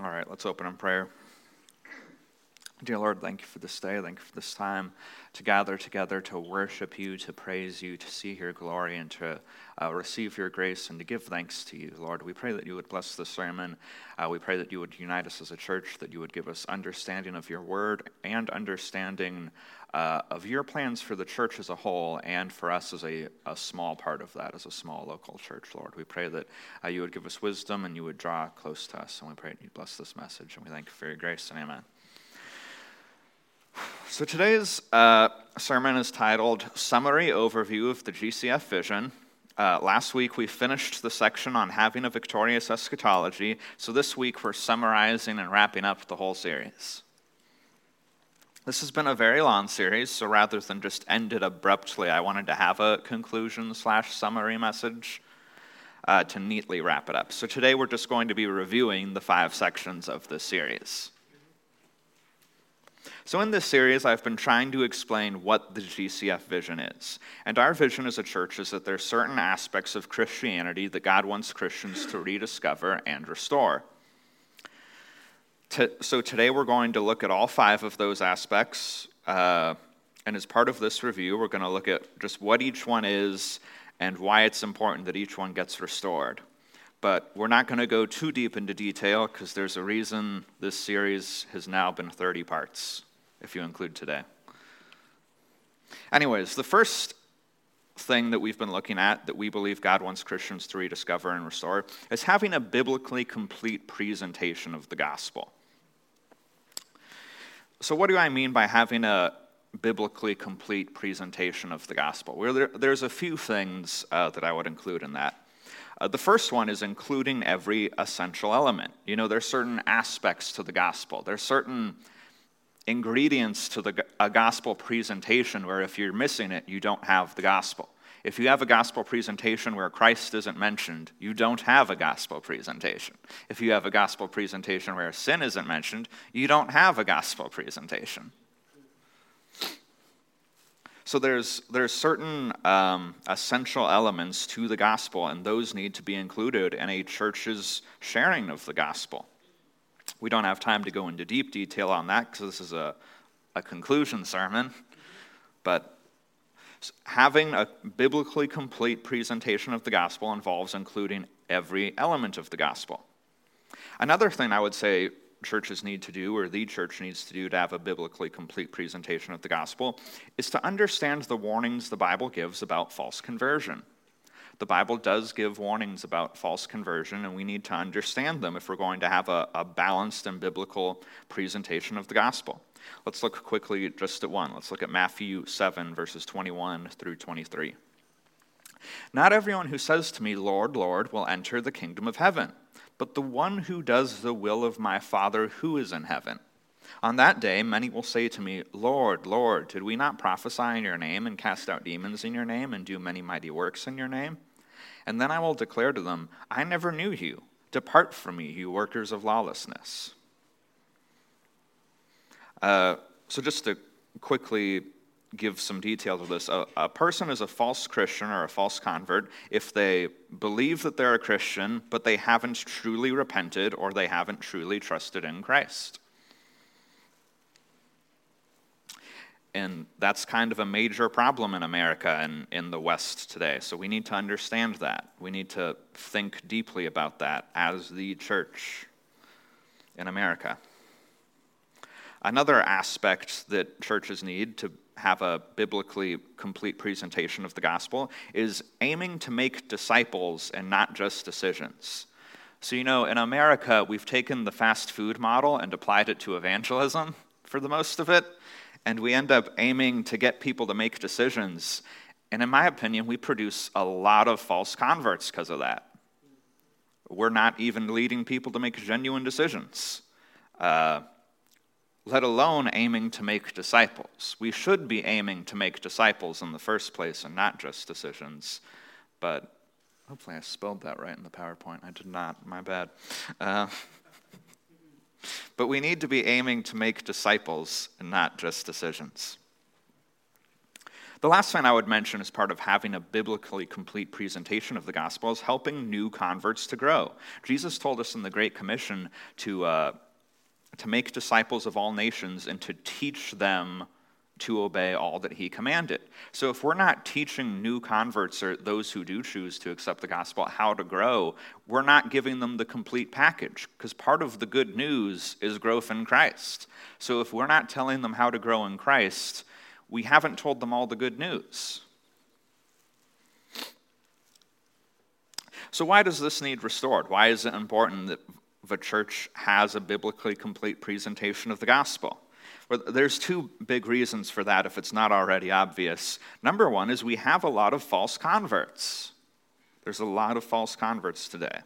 All right, let's open in prayer. Dear Lord, thank you for this day. Thank you for this time to gather together to worship you, to praise you, to see your glory, and to uh, receive your grace and to give thanks to you, Lord. We pray that you would bless the sermon. Uh, we pray that you would unite us as a church, that you would give us understanding of your word and understanding uh, of your plans for the church as a whole and for us as a, a small part of that, as a small local church, Lord. We pray that uh, you would give us wisdom and you would draw close to us. And we pray that you bless this message. And we thank you for your grace and amen. So today's uh, sermon is titled Summary Overview of the GCF Vision. Uh, last week we finished the section on having a victorious eschatology, so this week we're summarizing and wrapping up the whole series. This has been a very long series, so rather than just end it abruptly, I wanted to have a conclusion slash summary message uh, to neatly wrap it up. So today we're just going to be reviewing the five sections of this series. So, in this series, I've been trying to explain what the GCF vision is. And our vision as a church is that there are certain aspects of Christianity that God wants Christians to rediscover and restore. So, today we're going to look at all five of those aspects. Uh, and as part of this review, we're going to look at just what each one is and why it's important that each one gets restored. But we're not going to go too deep into detail because there's a reason this series has now been 30 parts if you include today. Anyways, the first thing that we've been looking at that we believe God wants Christians to rediscover and restore is having a biblically complete presentation of the gospel. So, what do I mean by having a biblically complete presentation of the gospel? Well, there, there's a few things uh, that I would include in that. Uh, the first one is including every essential element. You know, there's certain aspects to the gospel. There's certain ingredients to the, a gospel presentation where if you're missing it, you don't have the gospel. If you have a gospel presentation where Christ isn't mentioned, you don't have a gospel presentation. If you have a gospel presentation where sin isn't mentioned, you don't have a gospel presentation. So there's, there's certain um, essential elements to the gospel, and those need to be included in a church's sharing of the gospel. We don't have time to go into deep detail on that because this is a, a conclusion sermon. But having a biblically complete presentation of the gospel involves including every element of the gospel. Another thing I would say churches need to do, or the church needs to do to have a biblically complete presentation of the gospel, is to understand the warnings the Bible gives about false conversion. The Bible does give warnings about false conversion, and we need to understand them if we're going to have a, a balanced and biblical presentation of the gospel. Let's look quickly just at one. Let's look at Matthew 7, verses 21 through 23. Not everyone who says to me, Lord, Lord, will enter the kingdom of heaven, but the one who does the will of my Father who is in heaven. On that day, many will say to me, Lord, Lord, did we not prophesy in your name and cast out demons in your name and do many mighty works in your name? And then I will declare to them, I never knew you. Depart from me, you workers of lawlessness. Uh, so, just to quickly give some details of this a, a, person is a false Christian or a false convert if they believe that they're a Christian, but they haven't truly repented or they haven't truly trusted in Christ. And that's kind of a major problem in America and in the West today. So we need to understand that. We need to think deeply about that as the church in America. Another aspect that churches need to have a biblically complete presentation of the gospel is aiming to make disciples and not just decisions. So, you know, in America, we've taken the fast food model and applied it to evangelism for the most of it and we end up aiming to get people to make decisions. And in my opinion, we produce a lot of false converts because of that. We're not even leading people to make genuine decisions, uh, let alone aiming to make disciples. We should be aiming to make disciples in the first place and not just decisions. But hopefully I spelled that right in the PowerPoint. I did not. My bad. Uh, but we need to be aiming to make disciples and not just decisions. The last thing I would mention as part of having a biblically complete presentation of the gospel is helping new converts to grow. Jesus told us in the Great Commission to, uh, to make disciples of all nations and to teach them to obey all that he commanded. So if we're not teaching new converts or those who do choose to accept the gospel how to grow, we're not giving them the complete package because part of the good news is growth in Christ. So if we're not telling them how to grow in Christ, we haven't told them all the good news. So, why does this need restored? Why is it important that the church has a biblically complete presentation of the gospel? Well, there's two big reasons for that if it's not already obvious. Number one is we have a lot of false converts. There's a lot of false converts today.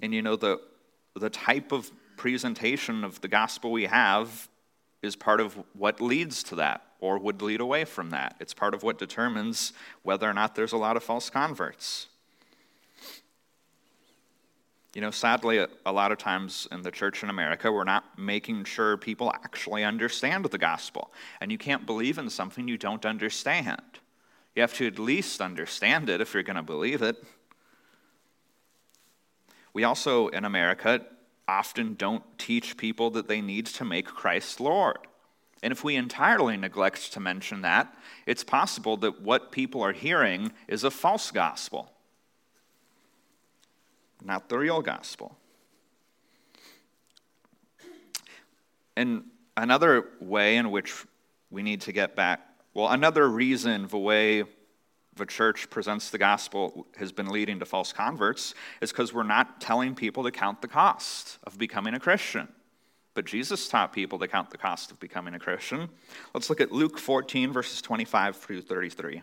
And you know, the, the type of presentation of the gospel we have is part of what leads to that or would lead away from that. It's part of what determines whether or not there's a lot of false converts. You know, sadly, a lot of times in the church in America, we're not making sure people actually understand the gospel. And you can't believe in something you don't understand. You have to at least understand it if you're going to believe it. We also, in America, often don't teach people that they need to make Christ Lord. And if we entirely neglect to mention that, it's possible that what people are hearing is a false gospel, not the real gospel. And another way in which we need to get back, well, another reason the way the church presents the gospel has been leading to false converts is because we're not telling people to count the cost of becoming a Christian. But Jesus taught people to count the cost of becoming a Christian. Let's look at Luke 14, verses 25 through 33.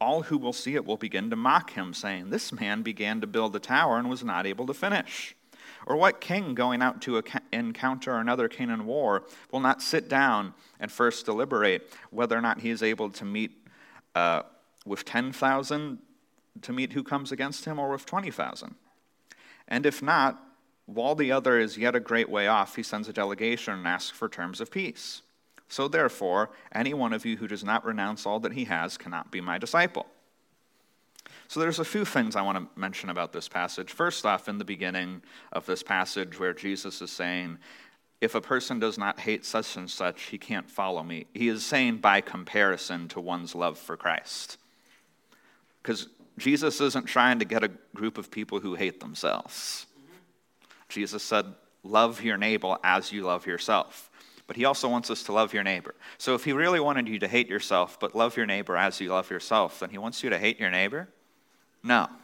all who will see it will begin to mock him, saying, This man began to build a tower and was not able to finish. Or what king going out to encounter another king in war will not sit down and first deliberate whether or not he is able to meet uh, with 10,000 to meet who comes against him, or with 20,000? And if not, while the other is yet a great way off, he sends a delegation and asks for terms of peace. So therefore, any one of you who does not renounce all that he has cannot be my disciple. So there's a few things I want to mention about this passage. First off, in the beginning of this passage, where Jesus is saying, if a person does not hate such and such, he can't follow me. He is saying by comparison to one's love for Christ. Because Jesus isn't trying to get a group of people who hate themselves. Jesus said, Love your neighbor as you love yourself. But he also wants us to love your neighbor. So if he really wanted you to hate yourself, but love your neighbor as you love yourself, then he wants you to hate your neighbor? No.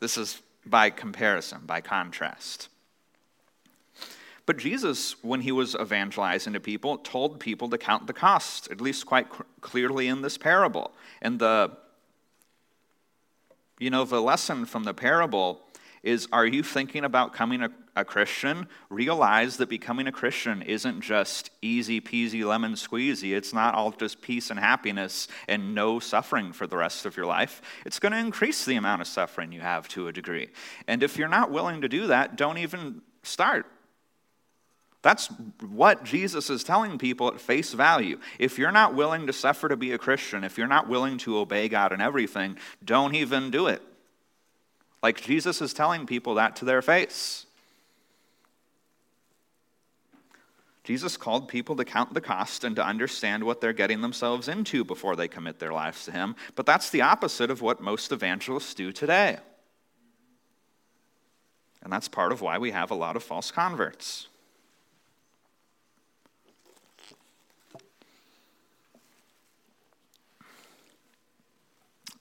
This is by comparison, by contrast. But Jesus, when he was evangelizing to people, told people to count the cost, at least quite clearly in this parable. And the, you know, the lesson from the parable is are you thinking about becoming a, a Christian? Realize that becoming a Christian isn't just easy peasy lemon squeezy. It's not all just peace and happiness and no suffering for the rest of your life. It's going to increase the amount of suffering you have to a degree. And if you're not willing to do that, don't even start. That's what Jesus is telling people at face value. If you're not willing to suffer to be a Christian, if you're not willing to obey God in everything, don't even do it. Like Jesus is telling people that to their face. Jesus called people to count the cost and to understand what they're getting themselves into before they commit their lives to Him. But that's the opposite of what most evangelists do today. And that's part of why we have a lot of false converts.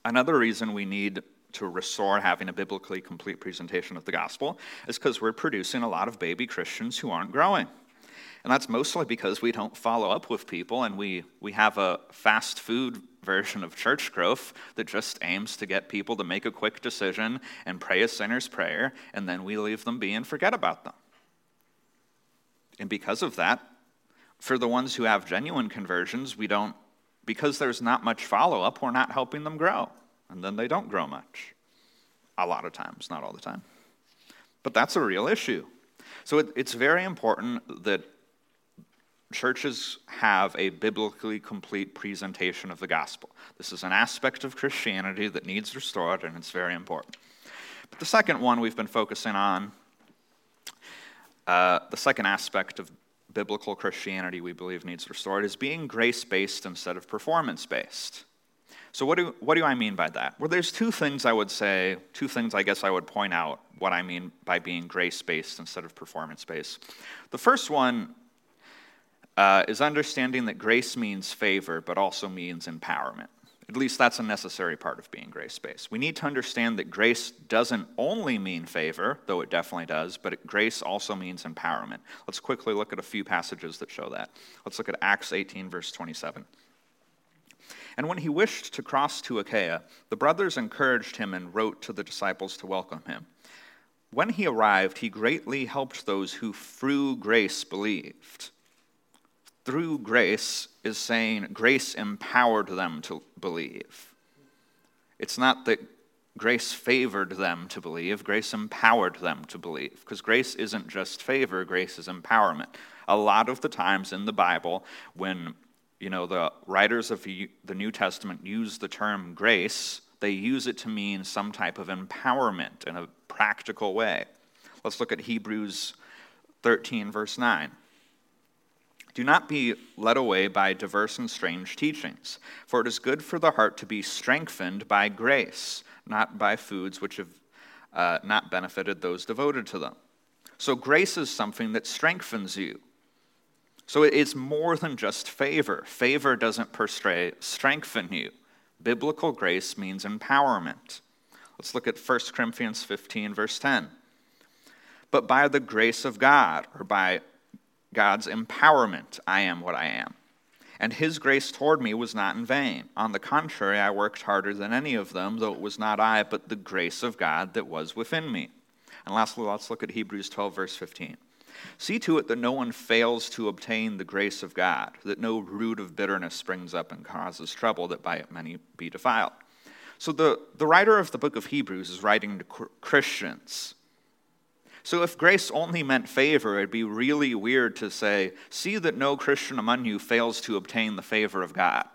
Another reason we need to restore having a biblically complete presentation of the gospel is because we're producing a lot of baby Christians who aren't growing. And that's mostly because we don't follow up with people and we, we have a fast food version of church growth that just aims to get people to make a quick decision and pray a sinner's prayer, and then we leave them be and forget about them. And because of that, for the ones who have genuine conversions, we don't, because there's not much follow up, we're not helping them grow. And then they don't grow much. A lot of times, not all the time. But that's a real issue. So it, it's very important that churches have a biblically complete presentation of the gospel. This is an aspect of Christianity that needs restored, and it's very important. But the second one we've been focusing on, uh, the second aspect of biblical Christianity we believe needs restored, is being grace based instead of performance based. So, what do, what do I mean by that? Well, there's two things I would say, two things I guess I would point out what I mean by being grace based instead of performance based. The first one uh, is understanding that grace means favor, but also means empowerment. At least that's a necessary part of being grace based. We need to understand that grace doesn't only mean favor, though it definitely does, but grace also means empowerment. Let's quickly look at a few passages that show that. Let's look at Acts 18, verse 27. And when he wished to cross to Achaia, the brothers encouraged him and wrote to the disciples to welcome him. When he arrived, he greatly helped those who through grace believed. Through grace is saying grace empowered them to believe. It's not that grace favored them to believe, grace empowered them to believe. Because grace isn't just favor, grace is empowerment. A lot of the times in the Bible, when you know, the writers of the New Testament use the term grace, they use it to mean some type of empowerment in a practical way. Let's look at Hebrews 13, verse 9. Do not be led away by diverse and strange teachings, for it is good for the heart to be strengthened by grace, not by foods which have uh, not benefited those devoted to them. So, grace is something that strengthens you. So it's more than just favor. Favor doesn't per se strengthen you. Biblical grace means empowerment. Let's look at 1 Corinthians 15, verse 10. But by the grace of God, or by God's empowerment, I am what I am. And his grace toward me was not in vain. On the contrary, I worked harder than any of them, though it was not I, but the grace of God that was within me. And lastly, let's look at Hebrews 12, verse 15. See to it that no one fails to obtain the grace of God, that no root of bitterness springs up and causes trouble, that by it many be defiled. So the, the writer of the book of Hebrews is writing to Christians. So if grace only meant favor, it'd be really weird to say, See that no Christian among you fails to obtain the favor of God.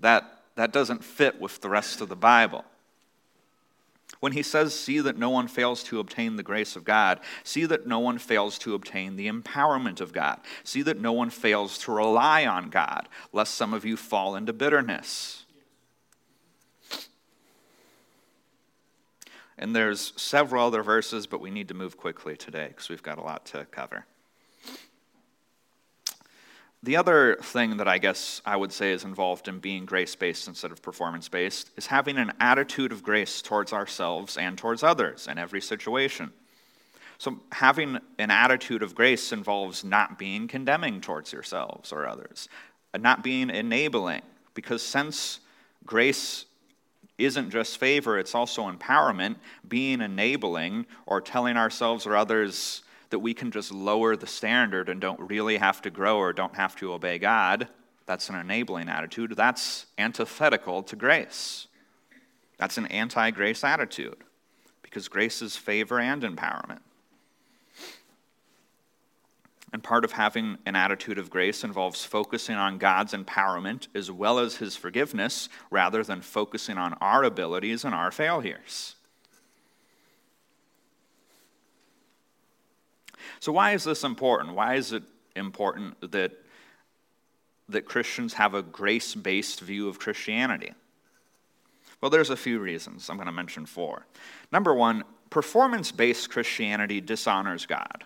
That, that doesn't fit with the rest of the Bible. When he says, See that no one fails to obtain the grace of God, see that no one fails to obtain the empowerment of God, see that no one fails to rely on God, lest some of you fall into bitterness. And there's several other verses, but we need to move quickly today because we've got a lot to cover. The other thing that I guess I would say is involved in being grace based instead of performance based is having an attitude of grace towards ourselves and towards others in every situation. So, having an attitude of grace involves not being condemning towards yourselves or others, not being enabling, because since grace isn't just favor, it's also empowerment, being enabling or telling ourselves or others that we can just lower the standard and don't really have to grow or don't have to obey God, that's an enabling attitude. That's antithetical to grace. That's an anti grace attitude because grace is favor and empowerment. And part of having an attitude of grace involves focusing on God's empowerment as well as his forgiveness rather than focusing on our abilities and our failures. So, why is this important? Why is it important that, that Christians have a grace based view of Christianity? Well, there's a few reasons. I'm going to mention four. Number one, performance based Christianity dishonors God.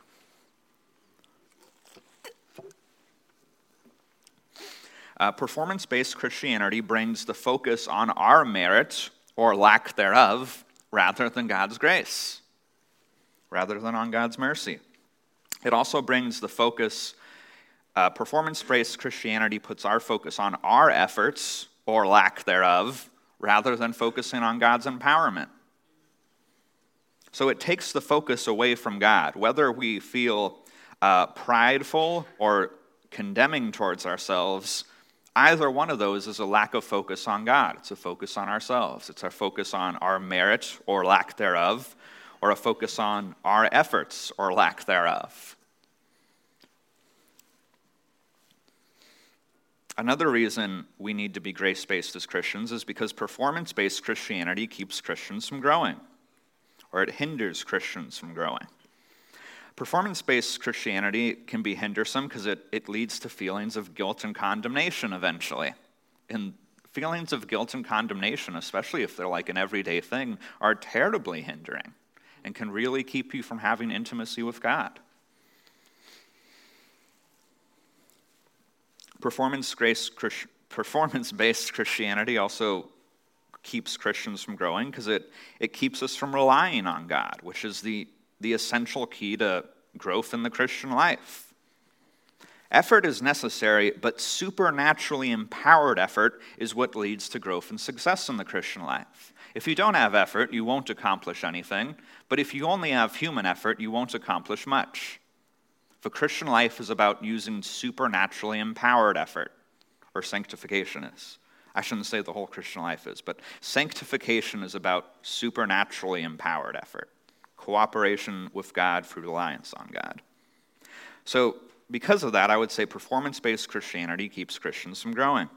Uh, performance based Christianity brings the focus on our merit or lack thereof rather than God's grace, rather than on God's mercy. It also brings the focus, uh, performance based Christianity puts our focus on our efforts or lack thereof rather than focusing on God's empowerment. So it takes the focus away from God. Whether we feel uh, prideful or condemning towards ourselves, either one of those is a lack of focus on God. It's a focus on ourselves, it's a focus on our merit or lack thereof, or a focus on our efforts or lack thereof. Another reason we need to be grace based as Christians is because performance based Christianity keeps Christians from growing, or it hinders Christians from growing. Performance based Christianity can be hindersome because it, it leads to feelings of guilt and condemnation eventually. And feelings of guilt and condemnation, especially if they're like an everyday thing, are terribly hindering and can really keep you from having intimacy with God. Performance based Christianity also keeps Christians from growing because it, it keeps us from relying on God, which is the the essential key to growth in the Christian life. Effort is necessary, but supernaturally empowered effort is what leads to growth and success in the Christian life. If you don't have effort, you won't accomplish anything, but if you only have human effort, you won't accomplish much. The Christian life is about using supernaturally empowered effort, or sanctification is. I shouldn't say the whole Christian life is, but sanctification is about supernaturally empowered effort cooperation with God through reliance on God. So, because of that, I would say performance based Christianity keeps Christians from growing.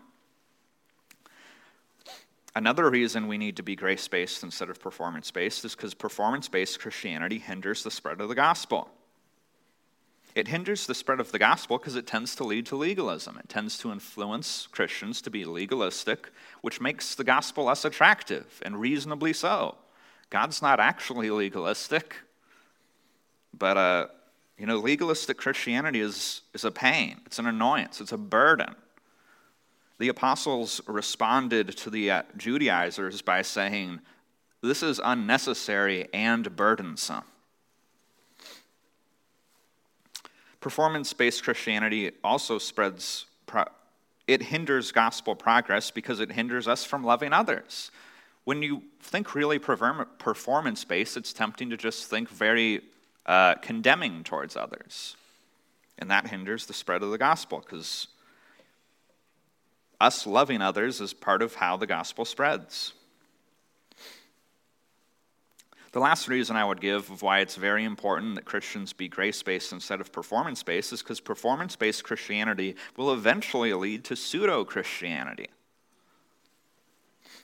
Another reason we need to be grace based instead of performance based is because performance based Christianity hinders the spread of the gospel. It hinders the spread of the gospel because it tends to lead to legalism. It tends to influence Christians to be legalistic, which makes the gospel less attractive, and reasonably so. God's not actually legalistic, but uh, you know, legalistic Christianity is, is a pain, it's an annoyance, it's a burden. The apostles responded to the uh, Judaizers by saying, This is unnecessary and burdensome. Performance based Christianity also spreads, it hinders gospel progress because it hinders us from loving others. When you think really performance based, it's tempting to just think very uh, condemning towards others. And that hinders the spread of the gospel because us loving others is part of how the gospel spreads. The last reason I would give of why it's very important that Christians be grace based instead of performance based is because performance based Christianity will eventually lead to pseudo Christianity.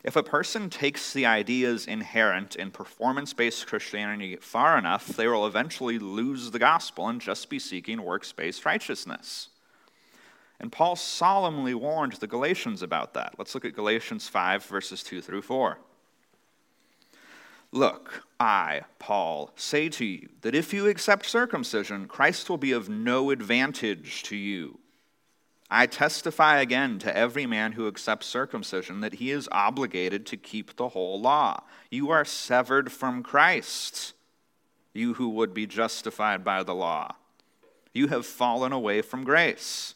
If a person takes the ideas inherent in performance based Christianity far enough, they will eventually lose the gospel and just be seeking works based righteousness. And Paul solemnly warned the Galatians about that. Let's look at Galatians 5, verses 2 through 4. Look, I, Paul, say to you that if you accept circumcision, Christ will be of no advantage to you. I testify again to every man who accepts circumcision that he is obligated to keep the whole law. You are severed from Christ, you who would be justified by the law. You have fallen away from grace.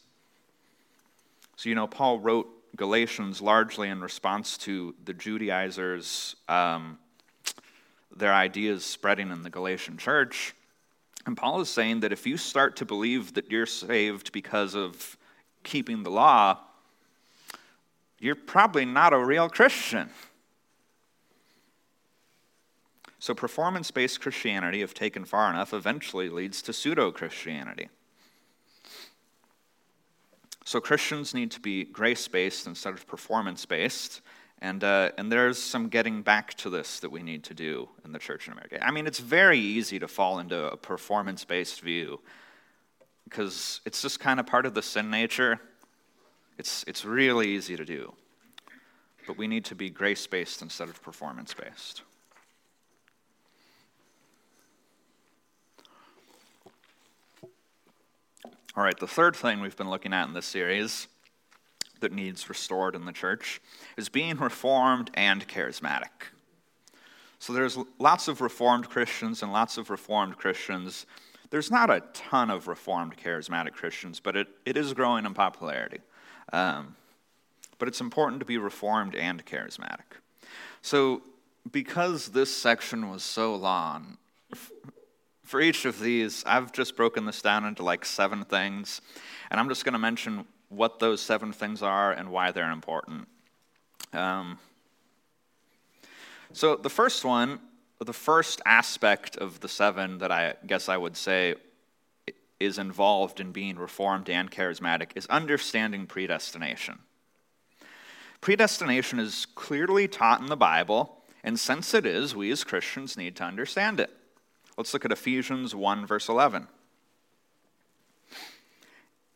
So, you know, Paul wrote Galatians largely in response to the Judaizers, um, their ideas spreading in the Galatian church. And Paul is saying that if you start to believe that you're saved because of keeping the law, you're probably not a real Christian. So, performance based Christianity, if taken far enough, eventually leads to pseudo Christianity. So, Christians need to be grace based instead of performance based. And, uh, and there's some getting back to this that we need to do in the church in America. I mean, it's very easy to fall into a performance based view because it's just kind of part of the sin nature. It's, it's really easy to do. But we need to be grace based instead of performance based. All right, the third thing we've been looking at in this series that needs restored in the church is being reformed and charismatic. So there's lots of reformed Christians and lots of reformed Christians there's not a ton of Reformed charismatic Christians, but it, it is growing in popularity. Um, but it's important to be Reformed and charismatic. So, because this section was so long, for each of these, I've just broken this down into like seven things, and I'm just going to mention what those seven things are and why they're important. Um, so, the first one, the first aspect of the seven that I guess I would say is involved in being reformed and charismatic is understanding predestination. Predestination is clearly taught in the Bible, and since it is, we as Christians need to understand it. Let's look at Ephesians 1, verse 11.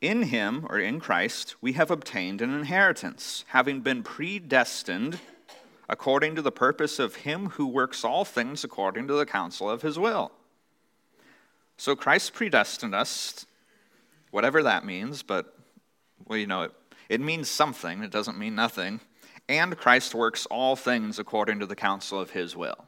In him, or in Christ, we have obtained an inheritance, having been predestined according to the purpose of him who works all things according to the counsel of his will. So Christ predestined us, whatever that means, but, well, you know, it, it means something, it doesn't mean nothing. And Christ works all things according to the counsel of his will.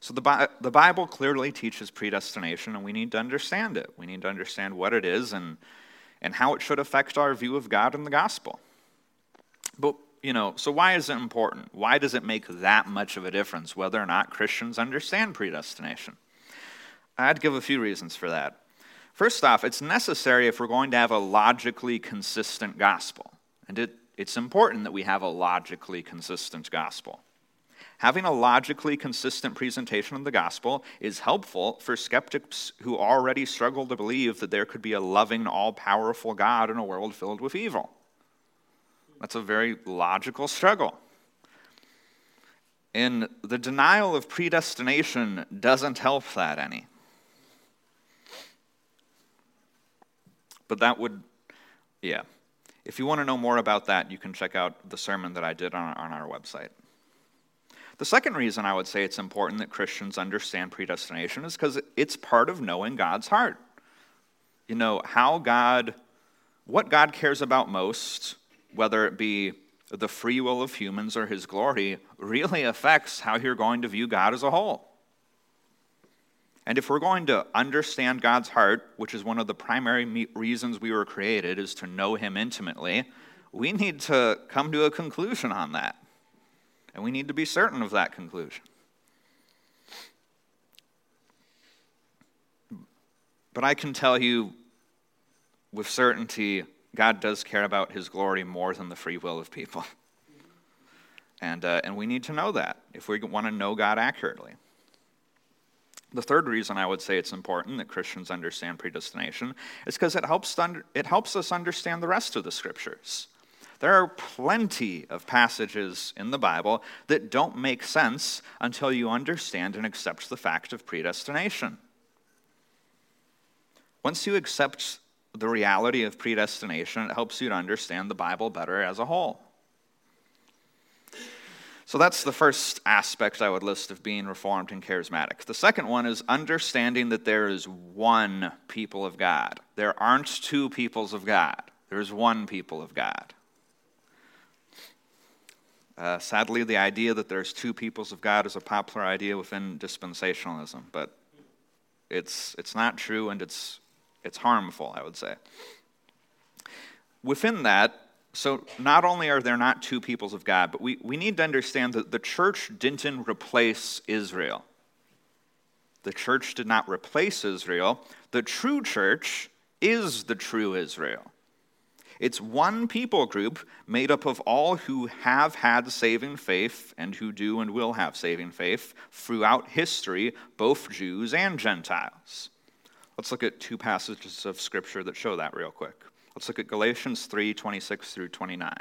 So the, the Bible clearly teaches predestination, and we need to understand it. We need to understand what it is and, and how it should affect our view of God and the gospel. But, you know, so why is it important? Why does it make that much of a difference whether or not Christians understand predestination? I'd give a few reasons for that. First off, it's necessary if we're going to have a logically consistent gospel. And it, it's important that we have a logically consistent gospel. Having a logically consistent presentation of the gospel is helpful for skeptics who already struggle to believe that there could be a loving, all powerful God in a world filled with evil. That's a very logical struggle. And the denial of predestination doesn't help that any. But that would, yeah. If you want to know more about that, you can check out the sermon that I did on, on our website. The second reason I would say it's important that Christians understand predestination is because it's part of knowing God's heart. You know, how God, what God cares about most, whether it be the free will of humans or his glory, really affects how you're going to view God as a whole. And if we're going to understand God's heart, which is one of the primary reasons we were created, is to know him intimately, we need to come to a conclusion on that. And we need to be certain of that conclusion. But I can tell you with certainty, God does care about his glory more than the free will of people. And, uh, and we need to know that if we want to know God accurately. The third reason I would say it's important that Christians understand predestination is because it helps, it helps us understand the rest of the scriptures. There are plenty of passages in the Bible that don't make sense until you understand and accept the fact of predestination. Once you accept the reality of predestination, it helps you to understand the Bible better as a whole. So that's the first aspect I would list of being reformed and charismatic. The second one is understanding that there is one people of God. There aren't two peoples of God, there's one people of God. Uh, sadly, the idea that there's two peoples of God is a popular idea within dispensationalism, but it's, it's not true and it's, it's harmful, I would say. Within that, so not only are there not two peoples of God, but we, we need to understand that the church didn't replace Israel. The church did not replace Israel. The true church is the true Israel. It's one people group made up of all who have had saving faith and who do and will have saving faith throughout history, both Jews and Gentiles. Let's look at two passages of Scripture that show that real quick. Let's look at Galatians 3 26 through 29.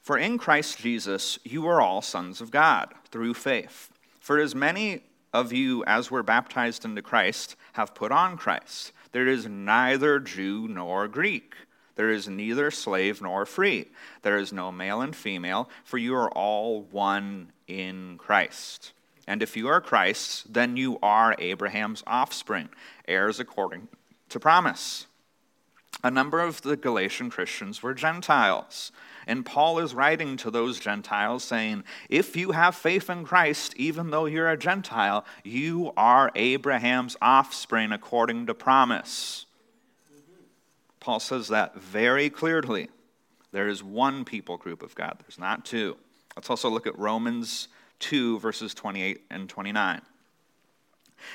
For in Christ Jesus you are all sons of God through faith. For as many of you as were baptized into Christ have put on Christ. There is neither Jew nor Greek. There is neither slave nor free. There is no male and female, for you are all one in Christ. And if you are Christ's, then you are Abraham's offspring, heirs according to promise. a number of the Galatian Christians were Gentiles. And Paul is writing to those Gentiles saying, If you have faith in Christ, even though you're a Gentile, you are Abraham's offspring according to promise. Paul says that very clearly. There is one people group of God, there's not two. Let's also look at Romans 2, verses 28 and 29.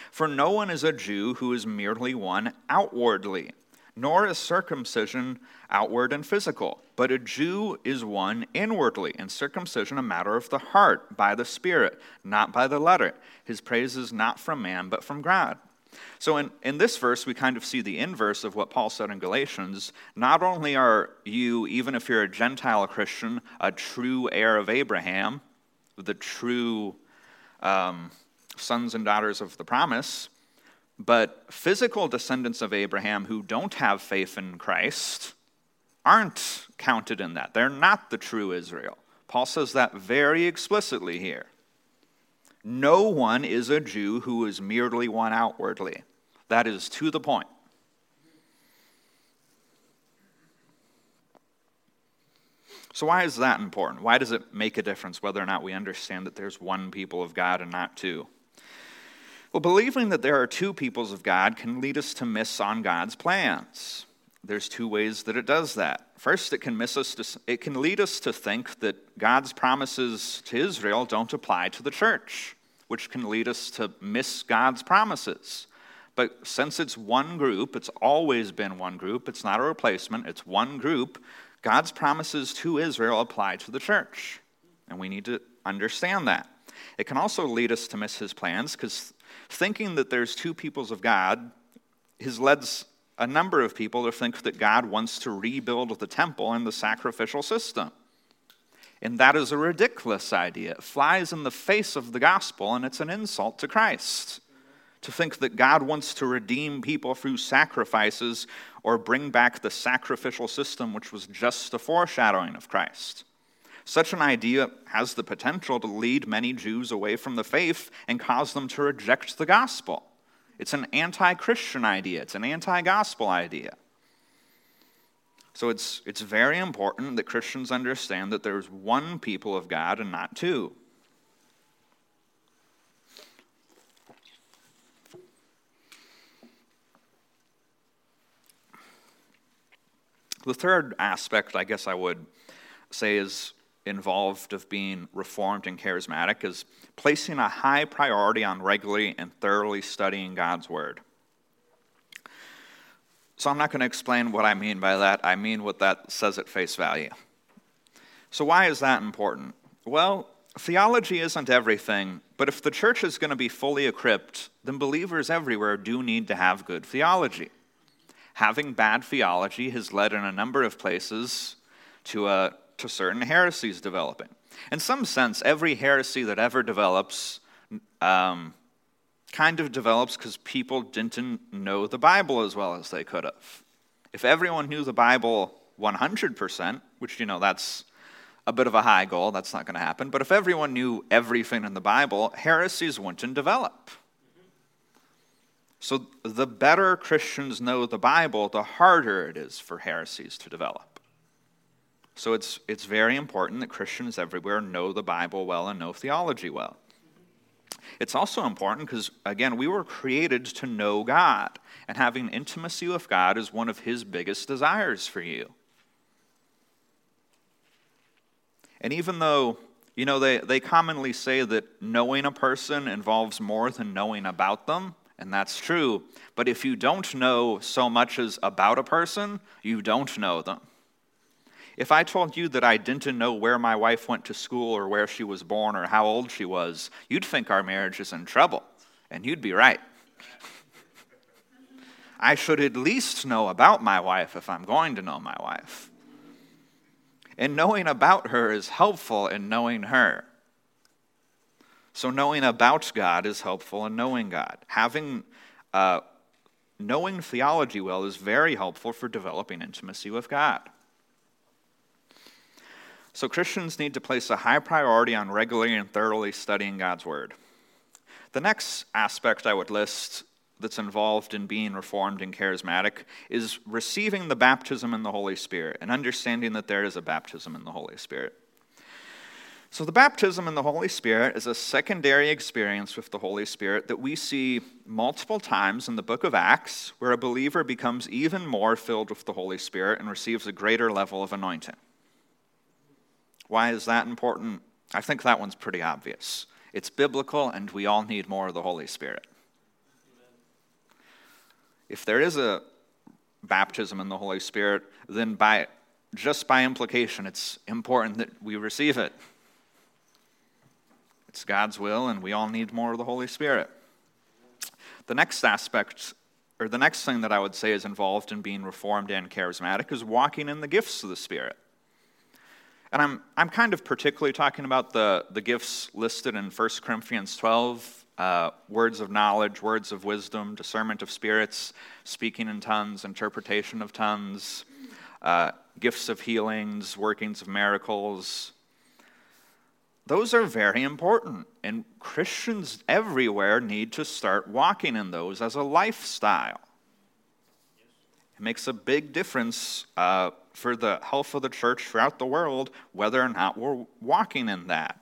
For no one is a Jew who is merely one outwardly, nor is circumcision outward and physical, but a Jew is one inwardly, and circumcision a matter of the heart, by the Spirit, not by the letter. His praise is not from man, but from God. So, in, in this verse, we kind of see the inverse of what Paul said in Galatians. Not only are you, even if you're a Gentile Christian, a true heir of Abraham, the true um, sons and daughters of the promise, but physical descendants of Abraham who don't have faith in Christ aren't counted in that. They're not the true Israel. Paul says that very explicitly here. No one is a Jew who is merely one outwardly. That is to the point. So, why is that important? Why does it make a difference whether or not we understand that there's one people of God and not two? Well, believing that there are two peoples of God can lead us to miss on God's plans. There's two ways that it does that. First, it can miss us to, it can lead us to think that God's promises to Israel don't apply to the church, which can lead us to miss God's promises. But since it's one group, it's always been one group, it's not a replacement, it's one group, God's promises to Israel apply to the church. And we need to understand that. It can also lead us to miss his plans because thinking that there's two peoples of God has led a number of people to think that God wants to rebuild the temple and the sacrificial system. And that is a ridiculous idea. It flies in the face of the gospel, and it's an insult to Christ. To think that God wants to redeem people through sacrifices or bring back the sacrificial system, which was just a foreshadowing of Christ. Such an idea has the potential to lead many Jews away from the faith and cause them to reject the gospel. It's an anti Christian idea, it's an anti gospel idea. So it's, it's very important that Christians understand that there's one people of God and not two. The third aspect, I guess I would say, is involved of being reformed and charismatic is placing a high priority on regularly and thoroughly studying God's Word. So I'm not going to explain what I mean by that. I mean what that says at face value. So, why is that important? Well, theology isn't everything, but if the church is going to be fully equipped, then believers everywhere do need to have good theology. Having bad theology has led in a number of places to a to certain heresies developing. In some sense, every heresy that ever develops um, kind of develops because people didn't know the Bible as well as they could have. If everyone knew the Bible 100%, which, you know, that's a bit of a high goal, that's not going to happen, but if everyone knew everything in the Bible, heresies wouldn't develop. So the better Christians know the Bible, the harder it is for heresies to develop. So it's, it's very important that Christians everywhere know the Bible well and know theology well. It's also important because, again, we were created to know God, and having intimacy with God is one of His biggest desires for you. And even though, you know, they, they commonly say that knowing a person involves more than knowing about them, and that's true, but if you don't know so much as about a person, you don't know them. If I told you that I didn't know where my wife went to school or where she was born or how old she was, you'd think our marriage is in trouble, and you'd be right. I should at least know about my wife if I'm going to know my wife. And knowing about her is helpful in knowing her. So, knowing about God is helpful in knowing God. Having uh, knowing theology well is very helpful for developing intimacy with God. So Christians need to place a high priority on regularly and thoroughly studying God's Word. The next aspect I would list that's involved in being reformed and charismatic is receiving the baptism in the Holy Spirit and understanding that there is a baptism in the Holy Spirit. So, the baptism in the Holy Spirit is a secondary experience with the Holy Spirit that we see multiple times in the book of Acts, where a believer becomes even more filled with the Holy Spirit and receives a greater level of anointing. Why is that important? I think that one's pretty obvious. It's biblical, and we all need more of the Holy Spirit. If there is a baptism in the Holy Spirit, then by just by implication, it's important that we receive it. It's God's will, and we all need more of the Holy Spirit. The next aspect, or the next thing that I would say is involved in being reformed and charismatic, is walking in the gifts of the Spirit. And I'm, I'm kind of particularly talking about the, the gifts listed in 1 Corinthians 12 uh, words of knowledge, words of wisdom, discernment of spirits, speaking in tongues, interpretation of tongues, uh, gifts of healings, workings of miracles, those are very important, and Christians everywhere need to start walking in those as a lifestyle. It makes a big difference uh, for the health of the church throughout the world whether or not we're walking in that.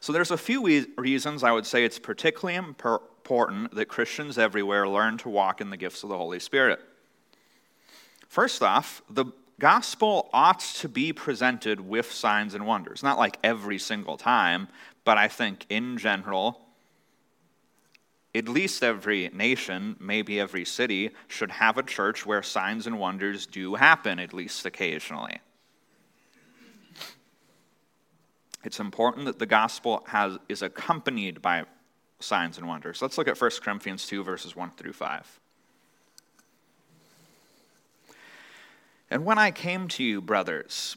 So, there's a few reasons I would say it's particularly important that Christians everywhere learn to walk in the gifts of the Holy Spirit. First off, the gospel ought to be presented with signs and wonders. Not like every single time, but I think in general, at least every nation, maybe every city, should have a church where signs and wonders do happen, at least occasionally. It's important that the gospel has, is accompanied by signs and wonders. Let's look at 1 Corinthians 2, verses 1 through 5. And when I came to you, brothers,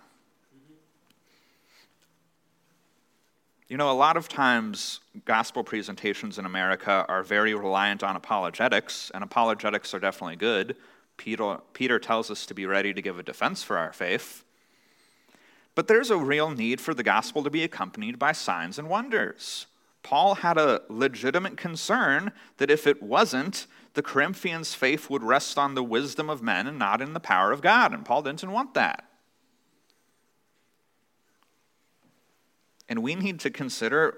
You know, a lot of times gospel presentations in America are very reliant on apologetics, and apologetics are definitely good. Peter, Peter tells us to be ready to give a defense for our faith. But there's a real need for the gospel to be accompanied by signs and wonders. Paul had a legitimate concern that if it wasn't, the Corinthians' faith would rest on the wisdom of men and not in the power of God. And Paul didn't want that. And we need to consider,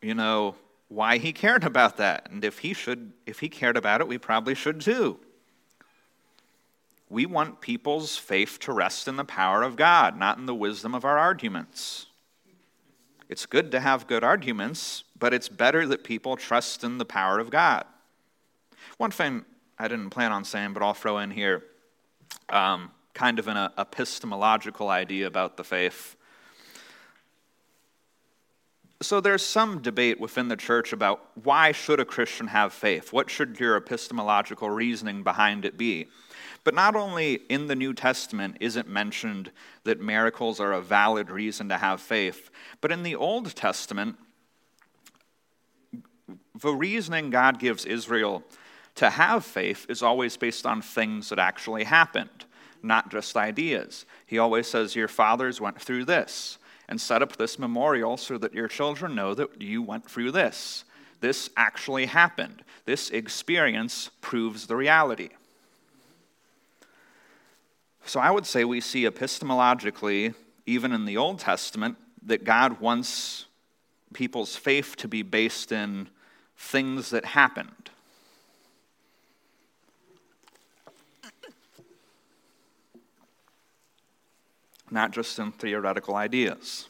you know, why he cared about that. And if he should if he cared about it, we probably should too. We want people's faith to rest in the power of God, not in the wisdom of our arguments. It's good to have good arguments, but it's better that people trust in the power of God. One thing I didn't plan on saying, but I'll throw in here um, kind of an epistemological idea about the faith. So there's some debate within the church about why should a Christian have faith? What should your epistemological reasoning behind it be? But not only in the New Testament is it mentioned that miracles are a valid reason to have faith, but in the Old Testament, the reasoning God gives Israel to have faith is always based on things that actually happened, not just ideas. He always says, Your fathers went through this, and set up this memorial so that your children know that you went through this. This actually happened. This experience proves the reality. So I would say we see epistemologically, even in the Old Testament, that God wants people's faith to be based in things that happened. Not just in theoretical ideas.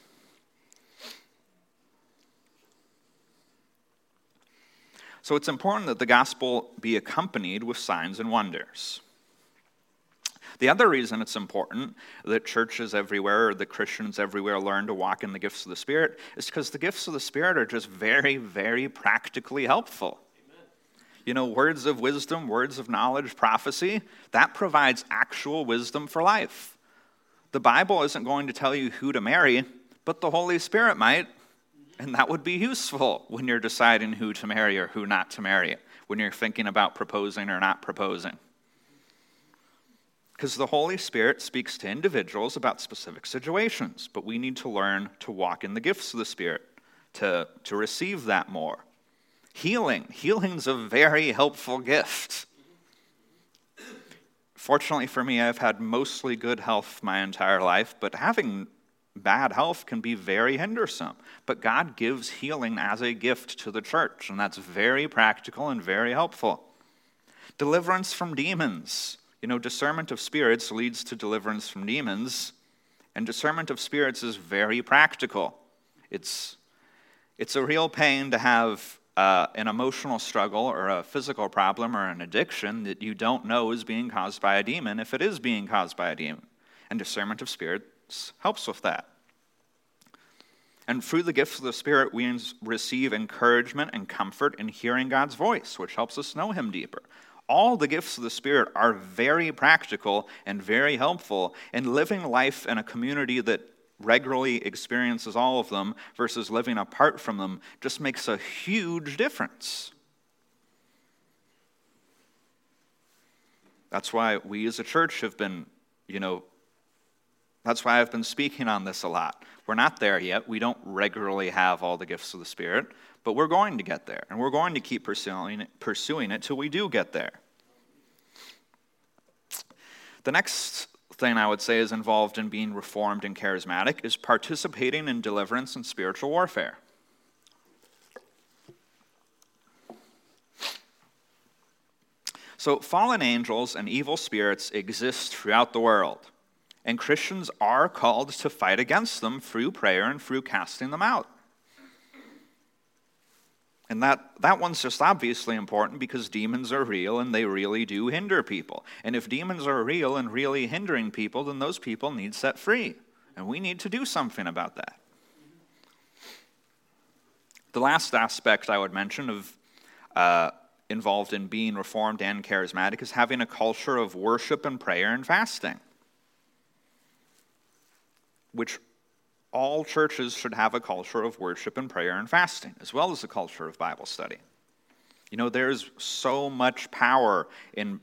So it's important that the gospel be accompanied with signs and wonders. The other reason it's important that churches everywhere or that Christians everywhere learn to walk in the gifts of the Spirit is because the gifts of the Spirit are just very, very practically helpful. Amen. You know, words of wisdom, words of knowledge, prophecy, that provides actual wisdom for life. The Bible isn't going to tell you who to marry, but the Holy Spirit might. And that would be useful when you're deciding who to marry or who not to marry, when you're thinking about proposing or not proposing. Because the Holy Spirit speaks to individuals about specific situations, but we need to learn to walk in the gifts of the Spirit, to, to receive that more. Healing. Healing's a very helpful gift. Fortunately for me, I've had mostly good health my entire life, but having bad health can be very hindersome. But God gives healing as a gift to the church, and that's very practical and very helpful. Deliverance from demons. You know, discernment of spirits leads to deliverance from demons, and discernment of spirits is very practical. It's, it's a real pain to have uh, an emotional struggle or a physical problem or an addiction that you don't know is being caused by a demon if it is being caused by a demon. And discernment of spirits helps with that. And through the gifts of the Spirit, we receive encouragement and comfort in hearing God's voice, which helps us know Him deeper. All the gifts of the Spirit are very practical and very helpful in living life in a community that regularly experiences all of them versus living apart from them just makes a huge difference. That's why we as a church have been, you know, that's why I've been speaking on this a lot. We're not there yet. We don't regularly have all the gifts of the Spirit, but we're going to get there, and we're going to keep pursuing it, pursuing it till we do get there. The next thing I would say is involved in being reformed and charismatic is participating in deliverance and spiritual warfare. So, fallen angels and evil spirits exist throughout the world, and Christians are called to fight against them through prayer and through casting them out. And that, that one's just obviously important because demons are real and they really do hinder people. And if demons are real and really hindering people, then those people need set free. And we need to do something about that. The last aspect I would mention of uh, involved in being reformed and charismatic is having a culture of worship and prayer and fasting, which all churches should have a culture of worship and prayer and fasting, as well as a culture of Bible study. You know, there's so much power in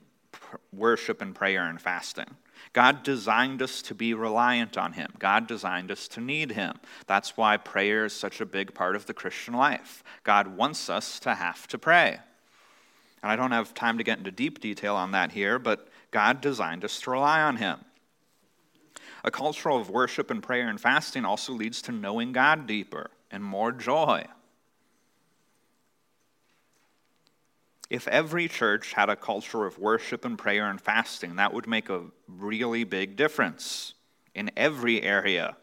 worship and prayer and fasting. God designed us to be reliant on Him. God designed us to need Him. That's why prayer is such a big part of the Christian life. God wants us to have to pray. And I don't have time to get into deep detail on that here, but God designed us to rely on Him. A culture of worship and prayer and fasting also leads to knowing God deeper and more joy. If every church had a culture of worship and prayer and fasting, that would make a really big difference in every area.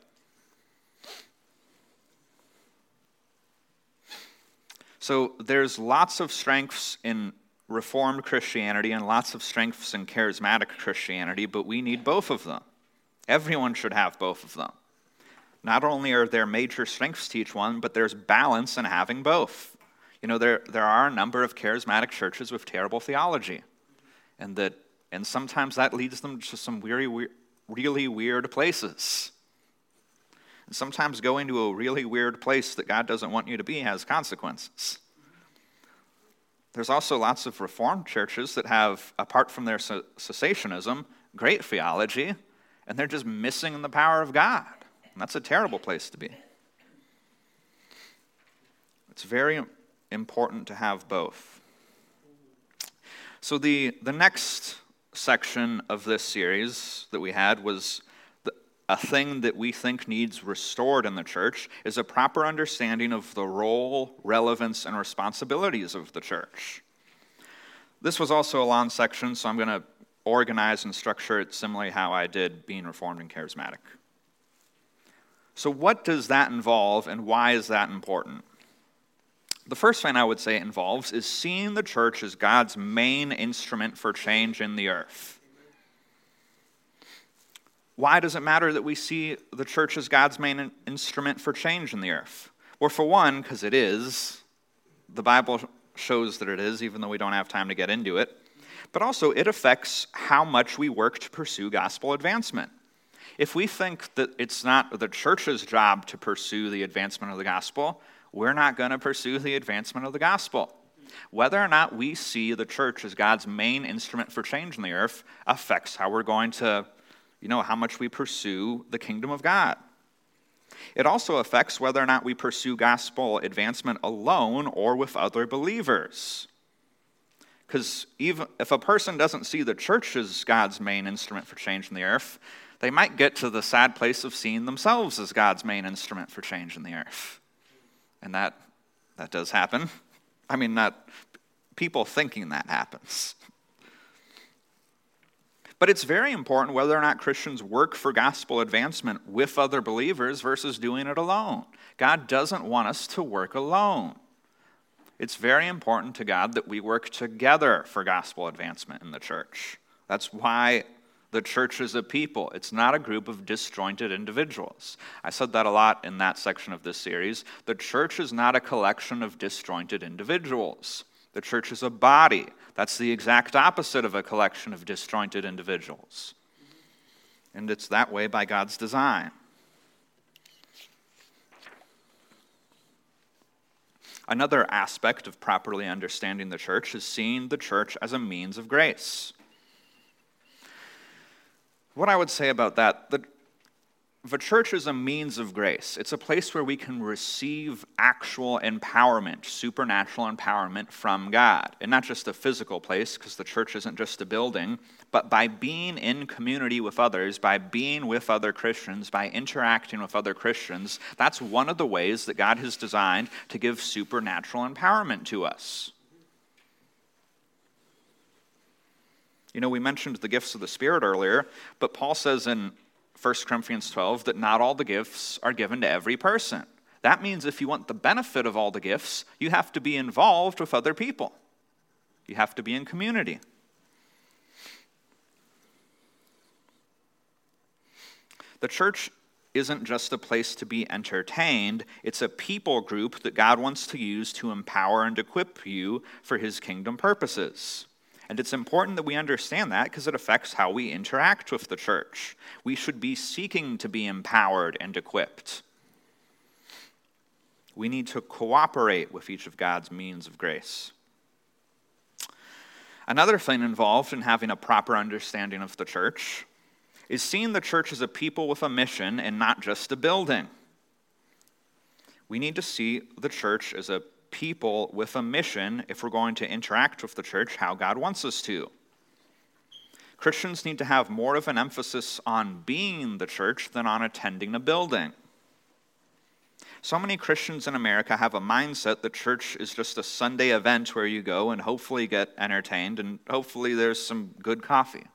So there's lots of strengths in Reformed Christianity and lots of strengths in charismatic Christianity, but we need both of them. Everyone should have both of them. Not only are there major strengths to each one, but there's balance in having both. You know, there, there are a number of charismatic churches with terrible theology, and, that, and sometimes that leads them to some really, really weird places. And sometimes going to a really weird place that God doesn't want you to be has consequences. There's also lots of Reformed churches that have, apart from their cessationism, great theology and they're just missing the power of God. And that's a terrible place to be. It's very important to have both. So, the, the next section of this series that we had was the, a thing that we think needs restored in the church is a proper understanding of the role, relevance, and responsibilities of the church. This was also a long section, so I'm going to organize and structure it similarly how I did being reformed and charismatic. So, what does that involve, and why is that important? The first thing I would say it involves is seeing the church as God's main instrument for change in the earth. Why does it matter that we see the church as God's main instrument for change in the earth? Well, for one, because it is. The Bible shows that it is, even though we don't have time to get into it. But also, it affects how much we work to pursue gospel advancement. If we think that it's not the church's job to pursue the advancement of the gospel, we're not going to pursue the advancement of the gospel. Whether or not we see the church as God's main instrument for change in the earth affects how we're going to, you know, how much we pursue the kingdom of God. It also affects whether or not we pursue gospel advancement alone or with other believers. Because even if a person doesn't see the church as God's main instrument for change in the earth, they might get to the sad place of seeing themselves as God's main instrument for change in the earth. And that, that does happen. I mean, not people thinking that happens. But it's very important whether or not Christians work for gospel advancement with other believers versus doing it alone. God doesn't want us to work alone. It's very important to God that we work together for gospel advancement in the church. That's why the church is a people. It's not a group of disjointed individuals. I said that a lot in that section of this series. The church is not a collection of disjointed individuals. The church is a body. That's the exact opposite of a collection of disjointed individuals. And it's that way by God's design. Another aspect of properly understanding the church is seeing the church as a means of grace. What I would say about that, the, the church is a means of grace. It's a place where we can receive actual empowerment, supernatural empowerment from God. And not just a physical place, because the church isn't just a building, but by being in community with others, by being with other Christians, by interacting with other Christians, that's one of the ways that God has designed to give supernatural empowerment to us. You know, we mentioned the gifts of the Spirit earlier, but Paul says in 1 Corinthians 12 that not all the gifts are given to every person. That means if you want the benefit of all the gifts, you have to be involved with other people. You have to be in community. The church isn't just a place to be entertained, it's a people group that God wants to use to empower and equip you for his kingdom purposes. And it's important that we understand that because it affects how we interact with the church. We should be seeking to be empowered and equipped. We need to cooperate with each of God's means of grace. Another thing involved in having a proper understanding of the church is seeing the church as a people with a mission and not just a building. We need to see the church as a people with a mission if we're going to interact with the church how God wants us to. Christians need to have more of an emphasis on being the church than on attending a building. So many Christians in America have a mindset that church is just a Sunday event where you go and hopefully get entertained and hopefully there's some good coffee.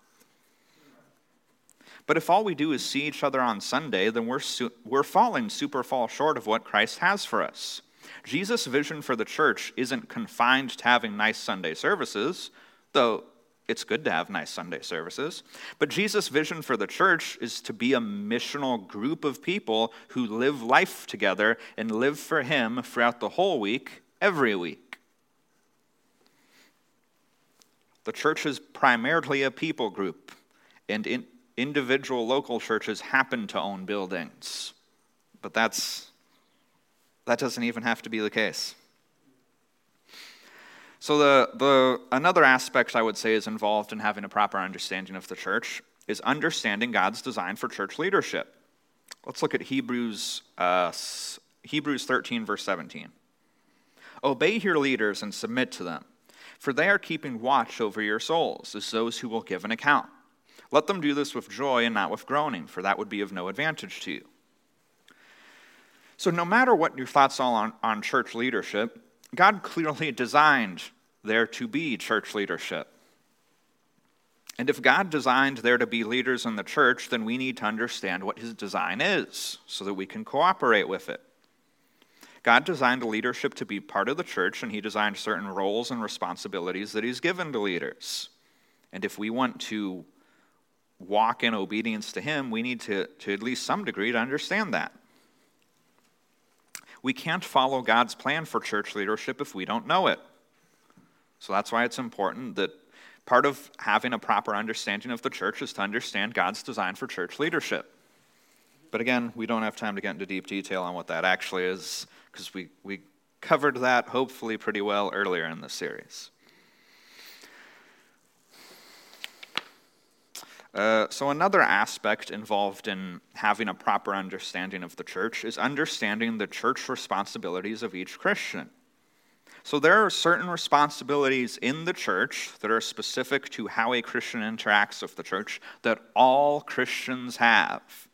But if all we do is see each other on Sunday, then we're, su- we're falling super fall short of what Christ has for us. Jesus' vision for the church isn't confined to having nice Sunday services, though it's good to have nice Sunday services. But Jesus' vision for the church is to be a missional group of people who live life together and live for Him throughout the whole week, every week. The church is primarily a people group, and in, individual local churches happen to own buildings. But that's, that doesn't even have to be the case. So, the, the, another aspect I would say is involved in having a proper understanding of the church is understanding God's design for church leadership. Let's look at Hebrews, uh, Hebrews 13, verse 17. Obey your leaders and submit to them, for they are keeping watch over your souls as those who will give an account. Let them do this with joy and not with groaning, for that would be of no advantage to you. So, no matter what your thoughts are on, on church leadership, God clearly designed there to be church leadership. And if God designed there to be leaders in the church, then we need to understand what his design is so that we can cooperate with it. God designed the leadership to be part of the church, and he designed certain roles and responsibilities that he's given to leaders. And if we want to walk in obedience to Him, we need to, to at least some degree to understand that. We can't follow God's plan for church leadership if we don't know it. So that's why it's important that part of having a proper understanding of the church is to understand God's design for church leadership. But again, we don't have time to get into deep detail on what that actually is because we, we covered that hopefully pretty well earlier in the series. Uh, so, another aspect involved in having a proper understanding of the church is understanding the church responsibilities of each Christian. So, there are certain responsibilities in the church that are specific to how a Christian interacts with the church that all Christians have.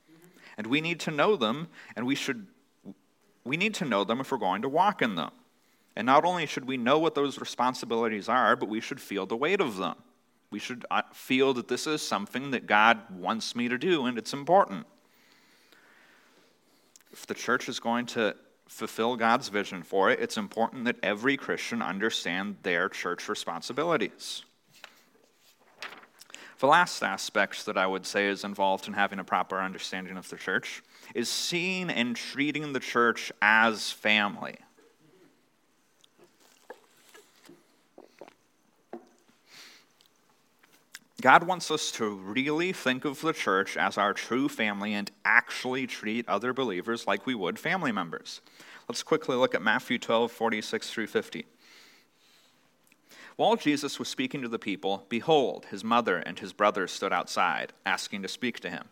And we need to know them, and we should we need to know them if we're going to walk in them. And not only should we know what those responsibilities are, but we should feel the weight of them. We should uh, feel that this is something that God wants me to do and it's important. If the church is going to fulfill God's vision for it, it's important that every Christian understand their church responsibilities. The last aspect that I would say is involved in having a proper understanding of the church is seeing and treating the church as family. God wants us to really think of the church as our true family and actually treat other believers like we would family members. Let's quickly look at Matthew 12, 46 through 50. While Jesus was speaking to the people, behold, his mother and his brothers stood outside, asking to speak to him.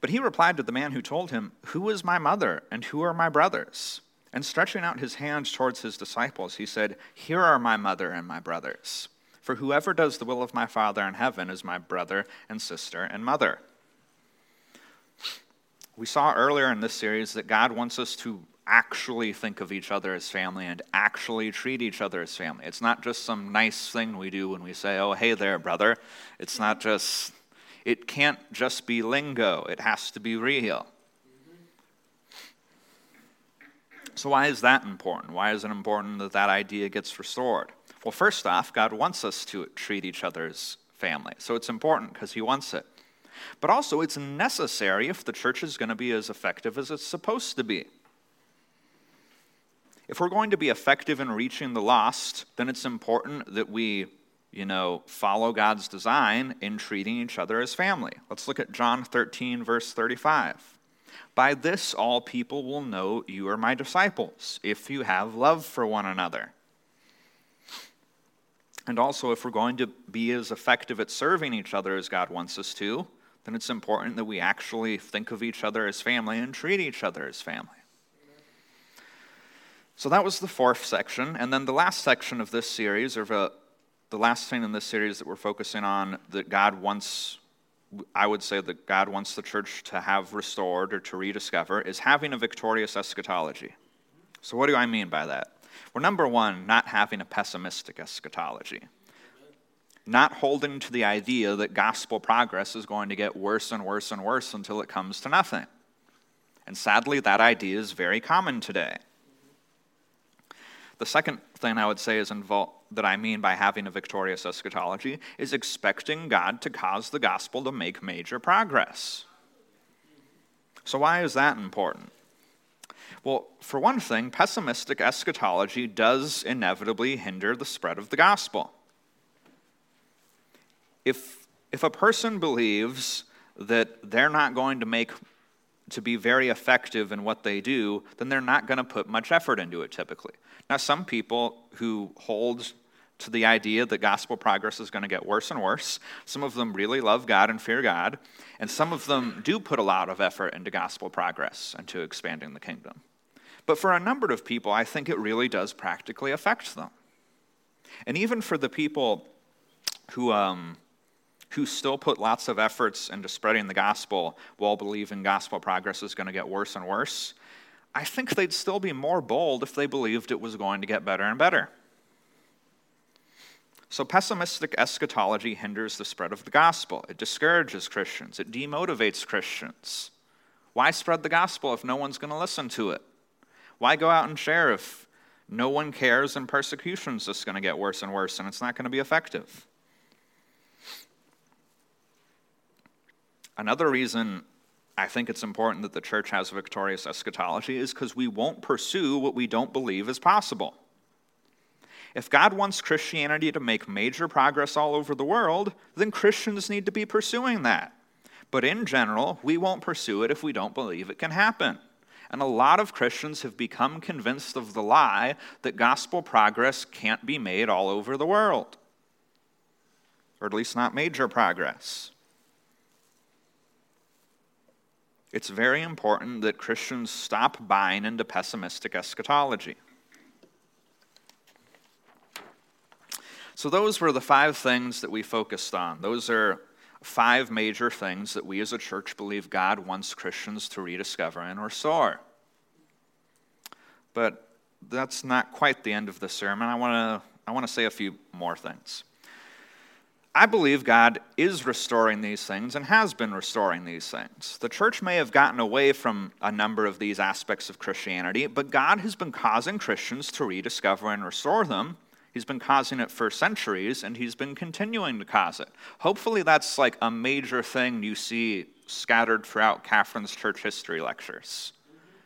But he replied to the man who told him, Who is my mother, and who are my brothers? And stretching out his hands towards his disciples, he said, Here are my mother and my brothers. For whoever does the will of my Father in heaven is my brother and sister and mother. We saw earlier in this series that God wants us to actually think of each other as family and actually treat each other as family. It's not just some nice thing we do when we say, oh, hey there, brother. It's not just, it can't just be lingo, it has to be real. So, why is that important? Why is it important that that idea gets restored? Well, first off, God wants us to treat each other as family. So it's important because He wants it. But also, it's necessary if the church is going to be as effective as it's supposed to be. If we're going to be effective in reaching the lost, then it's important that we, you know, follow God's design in treating each other as family. Let's look at John 13, verse 35. By this, all people will know you are my disciples, if you have love for one another. And also, if we're going to be as effective at serving each other as God wants us to, then it's important that we actually think of each other as family and treat each other as family. So that was the fourth section. And then the last section of this series, or the, last thing in this series that we're focusing on that God wants, I would say that God wants the church to have restored or to rediscover, is having a victorious eschatology. So, what do I mean by that? Well, number one, not having a pessimistic eschatology. Not holding to the idea that gospel progress is going to get worse and worse and worse until it comes to nothing. And sadly, that idea is very common today. The second thing I would say is involved, that I mean by having a victorious eschatology is expecting God to cause the gospel to make major progress. So, why is that important? Well, for one thing, pessimistic eschatology does inevitably hinder the spread of the gospel. If, if a person believes that they're not going to make to be very effective in what they do, then they're not going to put much effort into it typically. Now, some people who hold to the idea that gospel progress is going to get worse and worse, some of them really love God and fear God, and some of them do put a lot of effort into gospel progress and to expanding the kingdom. But for a number of people, I think it really does practically affect them. And even for the people who, um, who still put lots of efforts into spreading the gospel while believing gospel progress is going to get worse and worse, I think they'd still be more bold if they believed it was going to get better and better. So, pessimistic eschatology hinders the spread of the gospel. It discourages Christians, it demotivates Christians. Why spread the gospel if no one's going to listen to it? Why go out and share if no one cares and persecution's just going to get worse and worse and it's not going to be effective? Another reason I think it's important that the church has victorious eschatology is because we won't pursue what we don't believe is possible. If God wants Christianity to make major progress all over the world, then Christians need to be pursuing that. But in general, we won't pursue it if we don't believe it can happen. And a lot of Christians have become convinced of the lie that gospel progress can't be made all over the world, or at least not major progress. It's very important that Christians stop buying into pessimistic eschatology. So, those were the five things that we focused on. Those are five major things that we as a church believe God wants Christians to rediscover and restore. But that's not quite the end of the sermon. I want to I want to say a few more things. I believe God is restoring these things and has been restoring these things. The church may have gotten away from a number of these aspects of Christianity, but God has been causing Christians to rediscover and restore them He's been causing it for centuries, and he's been continuing to cause it. Hopefully, that's like a major thing you see scattered throughout Catherine's church history lectures,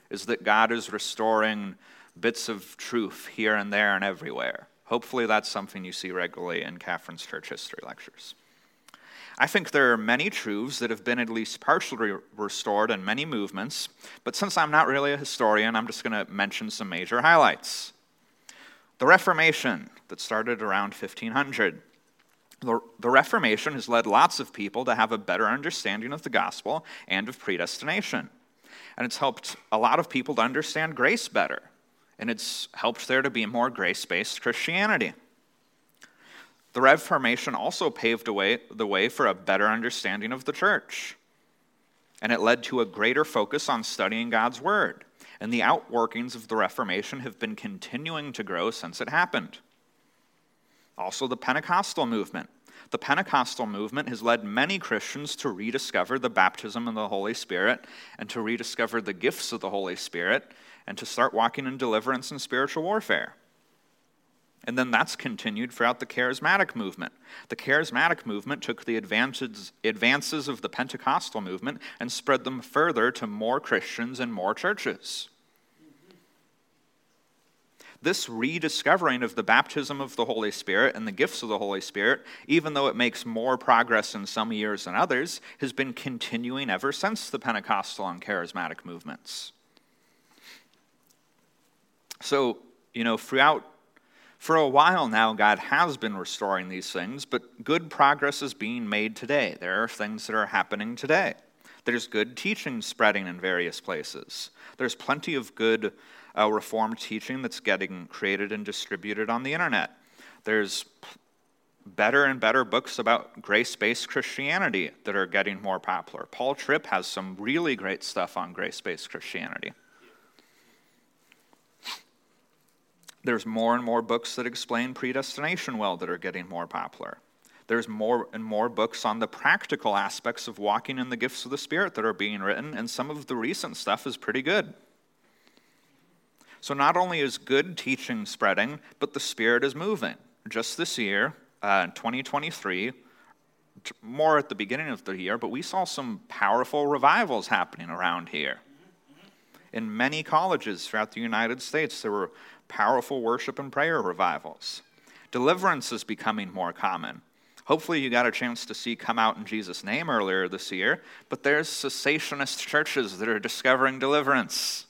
is that God is restoring bits of truth here and there and everywhere. Hopefully, that's something you see regularly in Catherine's church history lectures. I think there are many truths that have been at least partially restored in many movements, but since I'm not really a historian, I'm just going to mention some major highlights. The Reformation that started around 1500. The, Reformation has led lots of people to have a better understanding of the gospel and of predestination. And it's helped a lot of people to understand grace better. And it's helped there to be more grace based Christianity. The Reformation also paved way, the way for a better understanding of the church. And it led to a greater focus on studying God's Word and the outworkings of the Reformation have been continuing to grow since it happened. Also, the Pentecostal movement. The Pentecostal movement has led many Christians to rediscover the baptism of the Holy Spirit and to rediscover the gifts of the Holy Spirit and to start walking in deliverance and spiritual warfare. And then that's continued throughout the charismatic movement. The charismatic movement took the advances, of the Pentecostal movement and spread them further to more Christians and more churches. This rediscovering of the baptism of the Holy Spirit and the gifts of the Holy Spirit, even though it makes more progress in some years than others, has been continuing ever since the Pentecostal and charismatic movements. So, you know, throughout for a while now, God has been restoring these things, but good progress is being made today. There are things that are happening today. There's good teaching spreading in various places. There's plenty of good uh, Reformed teaching that's getting created and distributed on the internet. There's better and better books about grace based Christianity that are getting more popular. Paul Tripp has some really great stuff on grace based Christianity. There's more and more books that explain predestination well that are getting more popular. There's more and more books on the practical aspects of walking in the gifts of the Spirit that are being written, and some of the recent stuff is pretty good. So, not only is good teaching spreading, but the Spirit is moving. Just this year, uh, 2023, more at the beginning of the year, but we saw some powerful revivals happening around here. In many colleges throughout the United States, there were powerful worship and prayer revivals. Deliverance is becoming more common. Hopefully, you got a chance to see Come Out in Jesus' Name earlier this year, but there's cessationist churches that are discovering deliverance.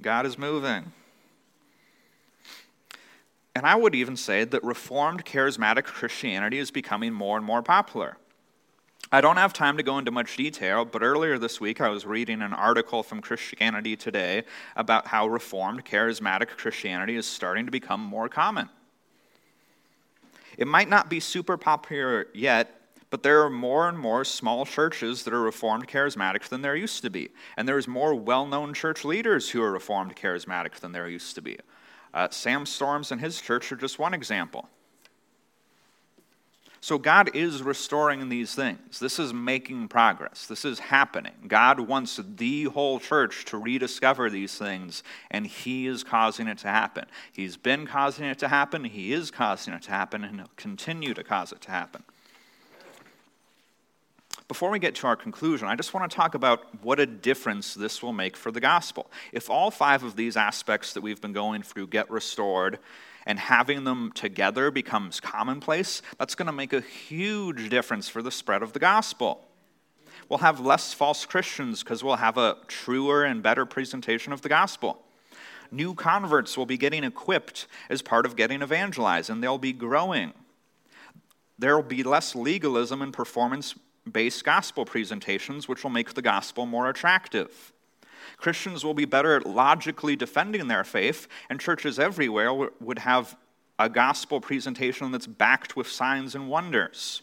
God is moving. And I would even say that Reformed charismatic Christianity is becoming more and more popular. I don't have time to go into much detail, but earlier this week I was reading an article from Christianity Today about how Reformed charismatic Christianity is starting to become more common. It might not be super popular yet, but there are more and more small churches that are Reformed charismatic than there used to be. And there's more well known church leaders who are Reformed charismatic than there used to be. Uh, Sam Storms and his church are just one example. So God is restoring these things. This is making progress. This is happening. God wants the whole church to rediscover these things, and He is causing it to happen. He's been causing it to happen, He is causing it to happen, and He'll continue to cause it to happen. Before we get to our conclusion, I just want to talk about what a difference this will make for the gospel. If all five of these aspects that we've been going through get restored and having them together becomes commonplace, that's going to make a huge difference for the spread of the gospel. We'll have less false Christians because we'll have a truer and better presentation of the gospel. New converts will be getting equipped as part of getting evangelized, and they'll be growing. There will be less legalism and performance based gospel presentations, which will make the gospel more attractive. Christians will be better at logically defending their faith, and churches everywhere would have a gospel presentation that's backed with signs and wonders.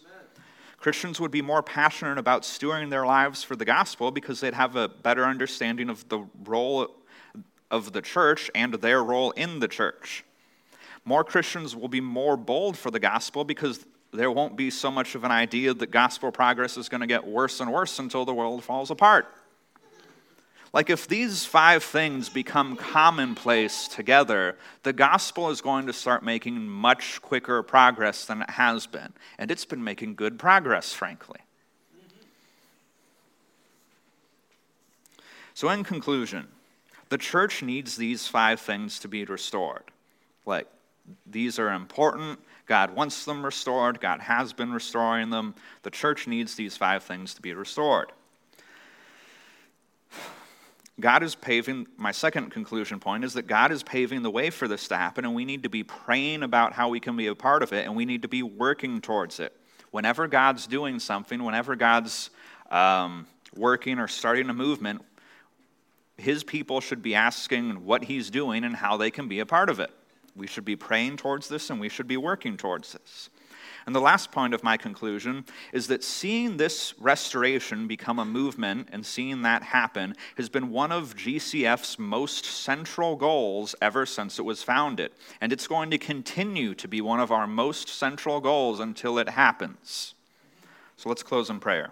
Christians would be more passionate about stewarding their lives for the gospel because they'd have a better understanding of the role of the church and their role in the church. More Christians will be more bold for the gospel because there won't be so much of an idea that gospel progress is going to get worse and worse until the world falls apart. Like, if these five things become commonplace together, the gospel is going to start making much quicker progress than it has been. And it's been making good progress, frankly. So, in conclusion, the church needs these five things to be restored. Like, these are important. God wants them restored. God has been restoring them. The church needs these five things to be restored. God is paving, my second conclusion point is that God is paving the way for this to happen, and we need to be praying about how we can be a part of it, and we need to be working towards it. Whenever God's doing something, whenever God's um, working or starting a movement, his people should be asking what he's doing and how they can be a part of it. We should be praying towards this and we should be working towards this. And the last point of my conclusion is that seeing this restoration become a movement and seeing that happen has been one of GCF's most central goals ever since it was founded. And it's going to continue to be one of our most central goals until it happens. So let's close in prayer.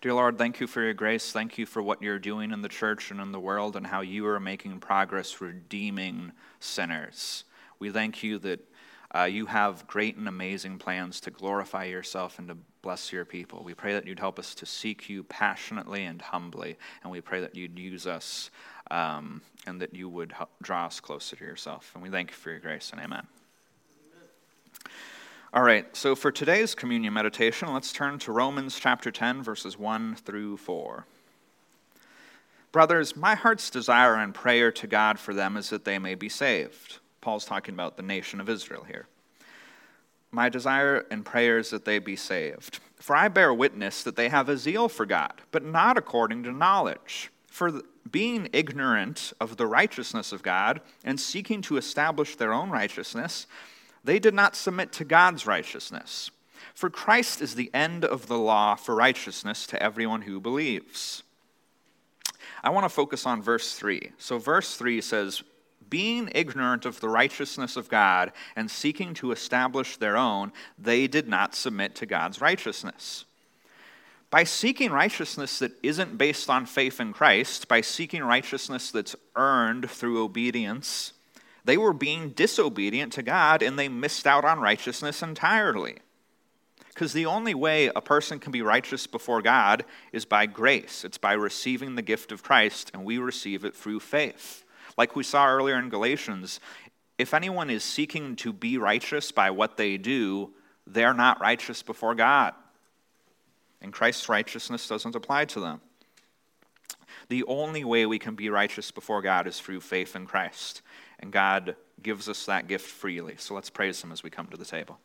Dear Lord, thank you for your grace. Thank you for what you're doing in the church and in the world and how you are making progress redeeming sinners. We thank you that uh, you have great and amazing plans to glorify yourself and to bless your people. We pray that you'd help us to seek you passionately and humbly, and we pray that you'd use us um, and that you would draw us closer to yourself. And we thank you for your grace, and amen. All right, so for today's communion meditation, let's turn to Romans chapter 10, verses 1 through 4. Brothers, my heart's desire and prayer to God for them is that they may be saved. Paul's talking about the nation of Israel here. My desire and prayer is that they be saved. For I bear witness that they have a zeal for God, but not according to knowledge. For being ignorant of the righteousness of God and seeking to establish their own righteousness, they did not submit to God's righteousness. For Christ is the end of the law for righteousness to everyone who believes. I want to focus on verse 3. So, verse 3 says, being ignorant of the righteousness of God and seeking to establish their own, they did not submit to God's righteousness. By seeking righteousness that isn't based on faith in Christ, by seeking righteousness that's earned through obedience, they were being disobedient to God and they missed out on righteousness entirely. Because the only way a person can be righteous before God is by grace. It's by receiving the gift of Christ, and we receive it through faith. Like we saw earlier in Galatians, if anyone is seeking to be righteous by what they do, they're not righteous before God. And Christ's righteousness doesn't apply to them. The only way we can be righteous before God is through faith in Christ. And God gives us that gift freely. So let's praise Him as we come to the table.